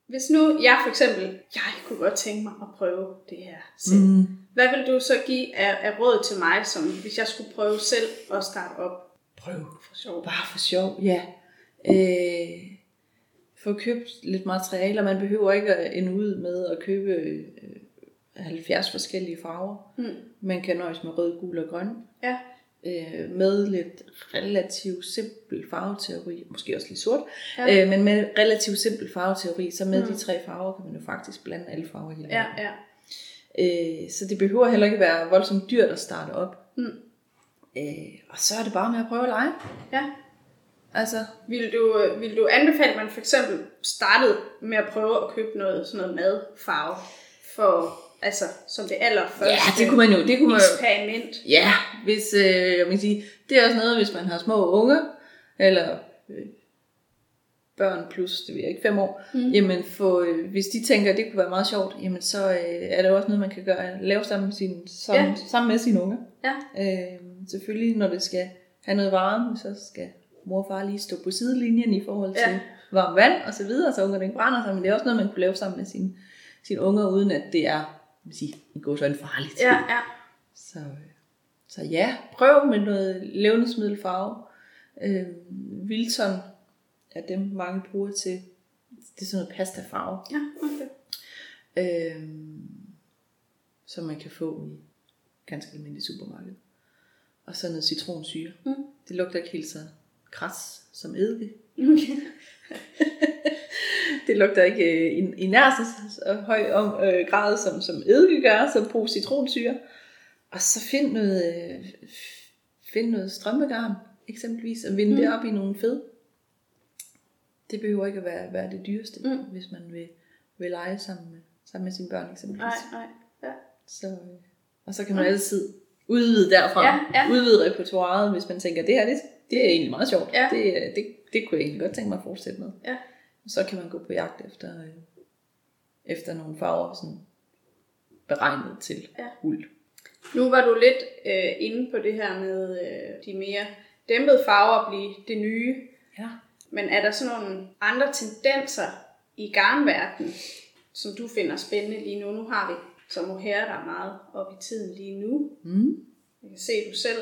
Hvis nu jeg for eksempel, jeg kunne godt tænke mig at prøve det her selv. Mm. Hvad vil du så give af, af råd til mig, som hvis jeg skulle prøve selv at starte op Prøv. for sjov? Bare for sjov, ja. Øh, få købt lidt materialer. Man behøver ikke at ende ud med at købe øh, 70 forskellige farver. Mm. Man kan nøjes med rød, gul og grøn. Ja, Øh, med lidt relativt simpel farveteori, måske også lidt sort, Ja. øh, men med relativt simpel farveteori, så med Mm. de tre farver kan man jo faktisk blande alle farver hele ja, ja. Øh, så det behøver heller ikke være voldsomt dyrt at starte op. Mm. Øh, og så er det bare med at prøve at lege. ja. Altså, Vil du, øh, vil du anbefale, at man for eksempel startede med at prøve at købe noget, sådan noget madfarve, for, altså, som det allerførste ja, det kunne man jo, det kunne man jo, eksperiment? ja, hvis, øh, jeg kan sige, det er også noget, hvis man har små unge, eller øh, børn plus, det ved jeg ikke, fem år, mm. jamen for, øh, hvis de tænker, at det kunne være meget sjovt, jamen så øh, er det også noget, man kan gøre, lave sammen med, sin, sammen, Ja. sammen med sine unge. Ja, Øh, selvfølgelig, når det skal have noget varme, så skal mor og far lige stå på sidelinjen i forhold til Ja. ja. varmt vand og så videre, så ungerne ikke brænder sig. Men det er også noget, man kunne lave sammen med sine, sine unger, uden at det er, vil sige, går sådan farligt. ja, ja. Så, øh, så ja, prøv med noget levnedsmiddelfarve. Øh, Wilton er dem, mange bruger til, det er sådan noget pastafarve, Ja, okay. øh, som man kan få i ganske almindeligt supermarked. Og så noget citronsyre. Mm. Det lugter ikke helt så kras som eddike. okay. Det lugter ikke øh, i, i nær så, høj om, øh, grad, som, som eddike gør, så brug citronsyre. Og så find noget, øh, find noget strømpegarn, eksempelvis, og vinde mm. det op i nogle fed. Det behøver ikke at være, være det dyreste, Mm. mm. hvis man vil, vil lege sammen med, sammen med sine børn, eksempelvis. Nej, nej. Ja. Så, øh, og så kan man altid udvide derfra. Ja, ja. Udvide repertoireet, hvis man tænker, det her det, det er egentlig meget sjovt. Ja. Det, øh, det, det kunne jeg egentlig godt tænke mig at fortsætte med. Ja. Så kan man gå på jagt efter, øh, efter nogle farver, sådan beregnet til Ja. uld. Nu var du lidt øh, inde på det her med øh, de mere dæmpede farver blive det nye. Ja. Men er der sådan nogle andre tendenser i garnverdenen, som du finder spændende lige nu? Nu har vi så mohair, der er meget op i tiden lige nu. Mm. Jeg kan se, at du selv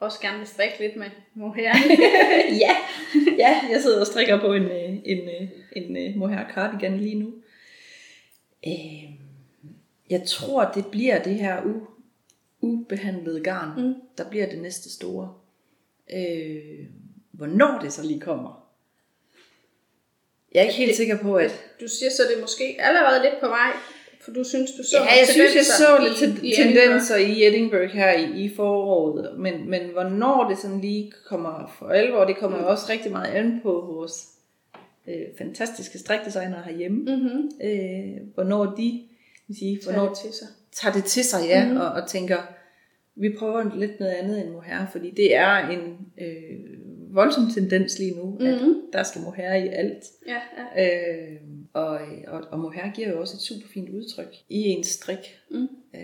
også gerne vil strikke lidt med mohair. ja. ja, jeg sidder og strikker på en, øh, en, øh, en, en mohair cardigan lige nu. Øh, jeg tror, det bliver det her u, ubehandlede garn, mm. der bliver det næste store. Øh, hvornår det så lige kommer. Jeg er ikke helt Det- sikker på, at... Du siger så, det er måske allerede lidt på vej, for du synes, du så Ja, jeg synes, jeg så lidt i- ten- i Edinburgh. tendenser i Edinburgh her i, i foråret, men, men hvornår det sådan lige kommer for alvor, det kommer jo også rigtig meget an på vores øh, fantastiske strikdesignere herhjemme. Mhm. Øh, hvornår de vil sige, Tager hvornår det til sig. tager det til sig, ja, Mhm. mm. og, og tænker, vi prøver lidt noget andet end mohair, fordi det er en øh, voldsom tendens lige nu, mm. at Mhm. der skal mohair i alt. Ja, ja. Øh, og, og, og mohair giver jo også et super fint udtryk i ens strik. Mm. Øh,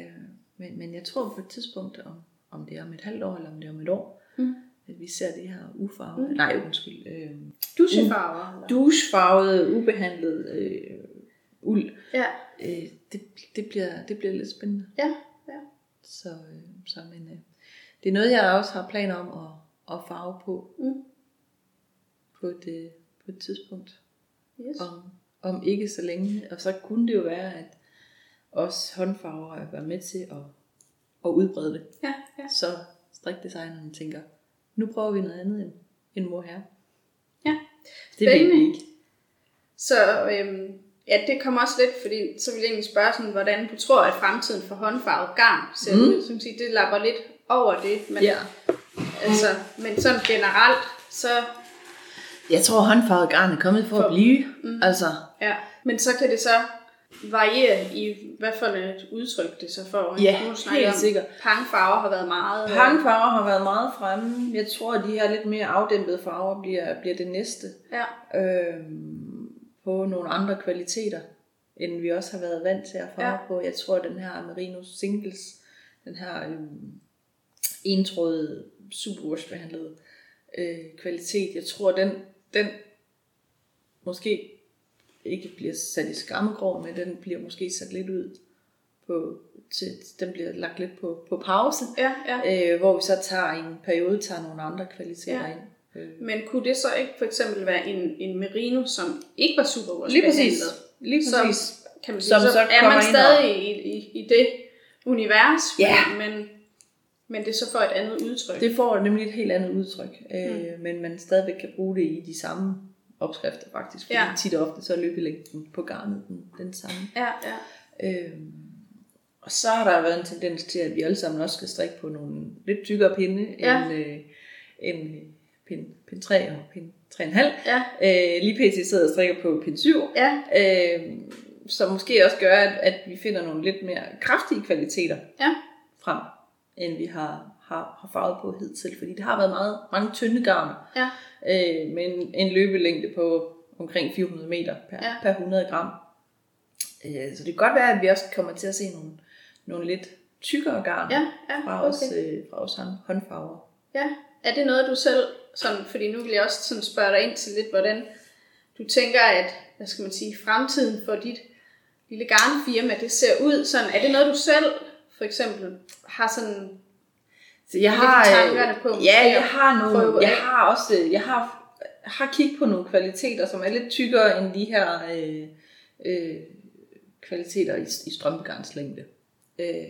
men, men jeg tror på et tidspunkt, om, om det er om et halvt år eller om det er om et år, Mm. at vi ser det her ufarvede, mm. nej undskyld, øh, Duschefarver. eller? douchefarvede, ubehandlet øh, uld. Ja, Øh, det, det, bliver, det bliver lidt spændende. ja, ja. Så, øh, så men, øh, det er noget, jeg også har planer om at, at farve på, Mm. på, et, øh, på et tidspunkt. Yes. Om, om ikke så længe. Og så kunne det jo være, at også håndfarver er været med til at, at udbrede det. Ja, ja. Så strikdesigneren tænker, nu prøver vi noget andet end, end mor her. Ja. Det vi Spændende. ikke. Så øhm, ja, det kommer også lidt, fordi så vil jeg egentlig spørge sådan, hvordan du tror, at fremtiden for håndfarvet garn ser Mm. ud. Som siger, det lapper lidt over det, men, Ja. Altså, men sådan generelt, så, Jeg tror, håndfarvet garn er kommet for, For- at blive. Mm. Altså, ja. men så kan det så variere i, hvad for et udtryk det så får. Ja, Nu helt om, sikkert. Pangfarver har været meget... øh, Pangfarver har været meget fremme. Jeg tror, at de her lidt mere afdæmpede farver bliver, bliver det næste. Ja, Øhm, på nogle andre kvaliteter, end vi også har været vant til at farve ja. på. Jeg tror, at den her Merino Singles, den her øhm, entrådede, superwash-behandlede øh, kvalitet, jeg tror, den, den måske ikke bliver sat i skammegrov, men den bliver måske sat lidt ud på, til, den bliver lagt lidt på, på pause, ja, ja. øh, hvor vi så tager en periode tager nogle andre kvaliteter Ja. ind. Øh, Men kunne det så ikke for eksempel være en, en merino, som ikke var super Lige præcis. Lige Som, præcis. kan man sige, Som så, så er man stadig i, i, i det univers, Ja. men, men, men det så får et andet udtryk. Det får nemlig et helt andet udtryk, mm. øh, men man stadigvæk kan bruge det i de samme opskrifter faktisk, fordi Ja. tit og ofte så er løbelængden på garnet den, den samme. Ja, ja. Øh, og så har der været en tendens til, at vi alle sammen også skal strikke på nogle lidt tykkere pinde, Ja. end, øh, end pind, pind 3 og pind 3,5. Ja, Øh, lige pt. sidder og strikker på pind 7. ja, Øh, som måske også gør, at, at vi finder nogle lidt mere kraftige kvaliteter ja, frem, end vi har, har, har farvet på hidtil. Fordi det har været meget, mange tynde garn, ja, øh, med en, en løbelængde på omkring 400 meter per, Ja. per 100 gram. Øh, så det kan godt være, at vi også kommer til at se nogle, nogle lidt tykkere garn ja, ja, fra, os, okay. øh, fra os hånd- håndfarver. Ja, er det noget, du selv, sådan, fordi nu vil jeg også sådan spørge dig ind til lidt, hvordan du tænker, at, hvad skal man sige, fremtiden for dit lille garnfirma, det ser ud sådan, er det noget, du selv for eksempel har sådan, Så jeg har, øh, tankerne på, ja, jeg har nogle, jeg har også, jeg har, har kigget på nogle kvaliteter, som er lidt tykkere end de her øh, øh, kvaliteter i, i strømpegarnslængde. Øh,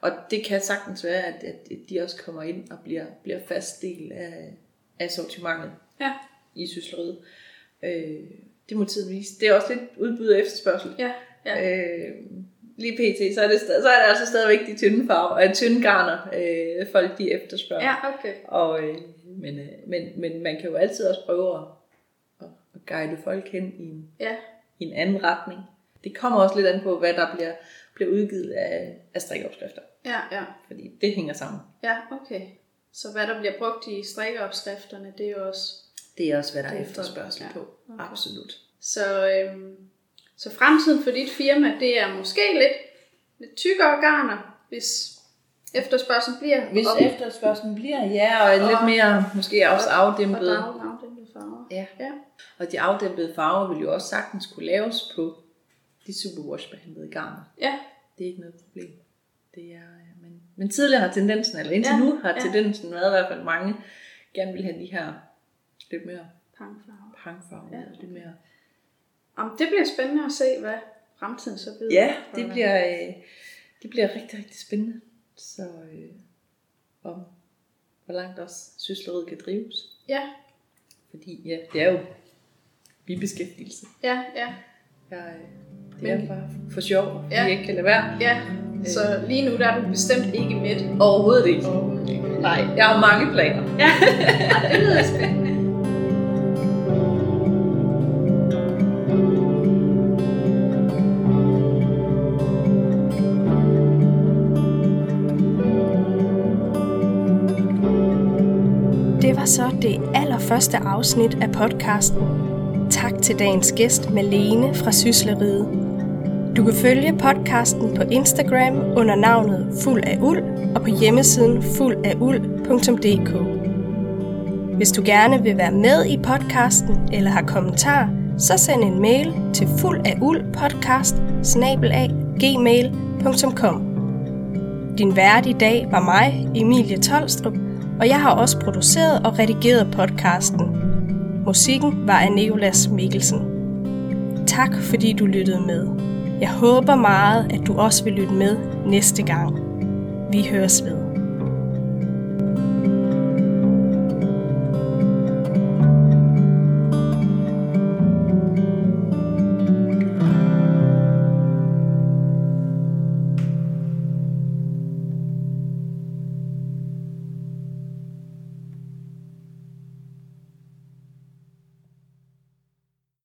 og det kan sagtens være, at, at de også kommer ind og bliver, bliver fast del af, af sortimentet ja, i sysleriet. Øh, det må tiden vise. Det er også lidt udbud og efterspørgsel. ja, ja, Øh, lige pt, så er, det, så er det altså stadigvæk de tynde farver, øh, tynde garner, øh, folk de efterspørger. ja, okay. Og, øh, men, øh, men, men man kan jo altid også prøve at, at, guide folk hen i en, Ja, i en anden retning. Det kommer også lidt an på, hvad der bliver, bliver udgivet af, af strikopskrifter. ja, ja, Fordi det hænger sammen. ja, okay. Så hvad der bliver brugt i strikkeopskrifterne, det er jo også Det er også, hvad der er er efterspørgsel ja. på. Okay. Absolut. Så, øhm, så fremtiden for dit firma, det er måske lidt, lidt tykkere garner, hvis efterspørgselen bliver Hvis op- efterspørgselen bliver, ja, og, Og- lidt mere, måske også og afdæmpet. dag- afdæmpede farver. Ja. ja. Og de afdæmpede farver vil jo også sagtens kunne laves på de superwash-behandlede garner. Ja, Det er ikke noget problem. Det er, ja, men, men tidligere har tendensen, eller indtil Ja, nu har ja. tendensen været i hvert fald mange, gerne vil have de her lidt mere pangfarver. pangfarver, ja. lidt mere. Om det bliver spændende at se, hvad fremtiden så bliver. Ja, det bliver, øh, det bliver rigtig, rigtig spændende. Så øh, om hvor langt også sysleriet kan drives. Ja, Fordi ja, det er jo bibeskæftigelse. ja, ja, Jeg, øh, det Men- er bare for sjov, Ja. jeg ikke kan lade være. ja. Så lige nu der er du bestemt ikke midt. Overhovedet ikke. Overhovedet ikke. Nej, jeg har mange planer. Ja, det lyder spændende. Første afsnit af podcasten. Tak til dagens gæst Malene fra Sysleriet. Du kan følge podcasten på Instagram under navnet Fuld af Uld og på hjemmesiden fuldafuld.dk. Hvis du gerne vil være med i podcasten eller har kommentar, så send en mail til fuldafuldpodcast gmail.com. Din vært i dag var mig, Emilie Tolstrup, og jeg har også produceret og redigeret podcasten. Musikken var af Nicolas Mikkelsen. Tak fordi du lyttede med. Jeg håber meget, at du også vil lytte med næste gang. Vi høres ved.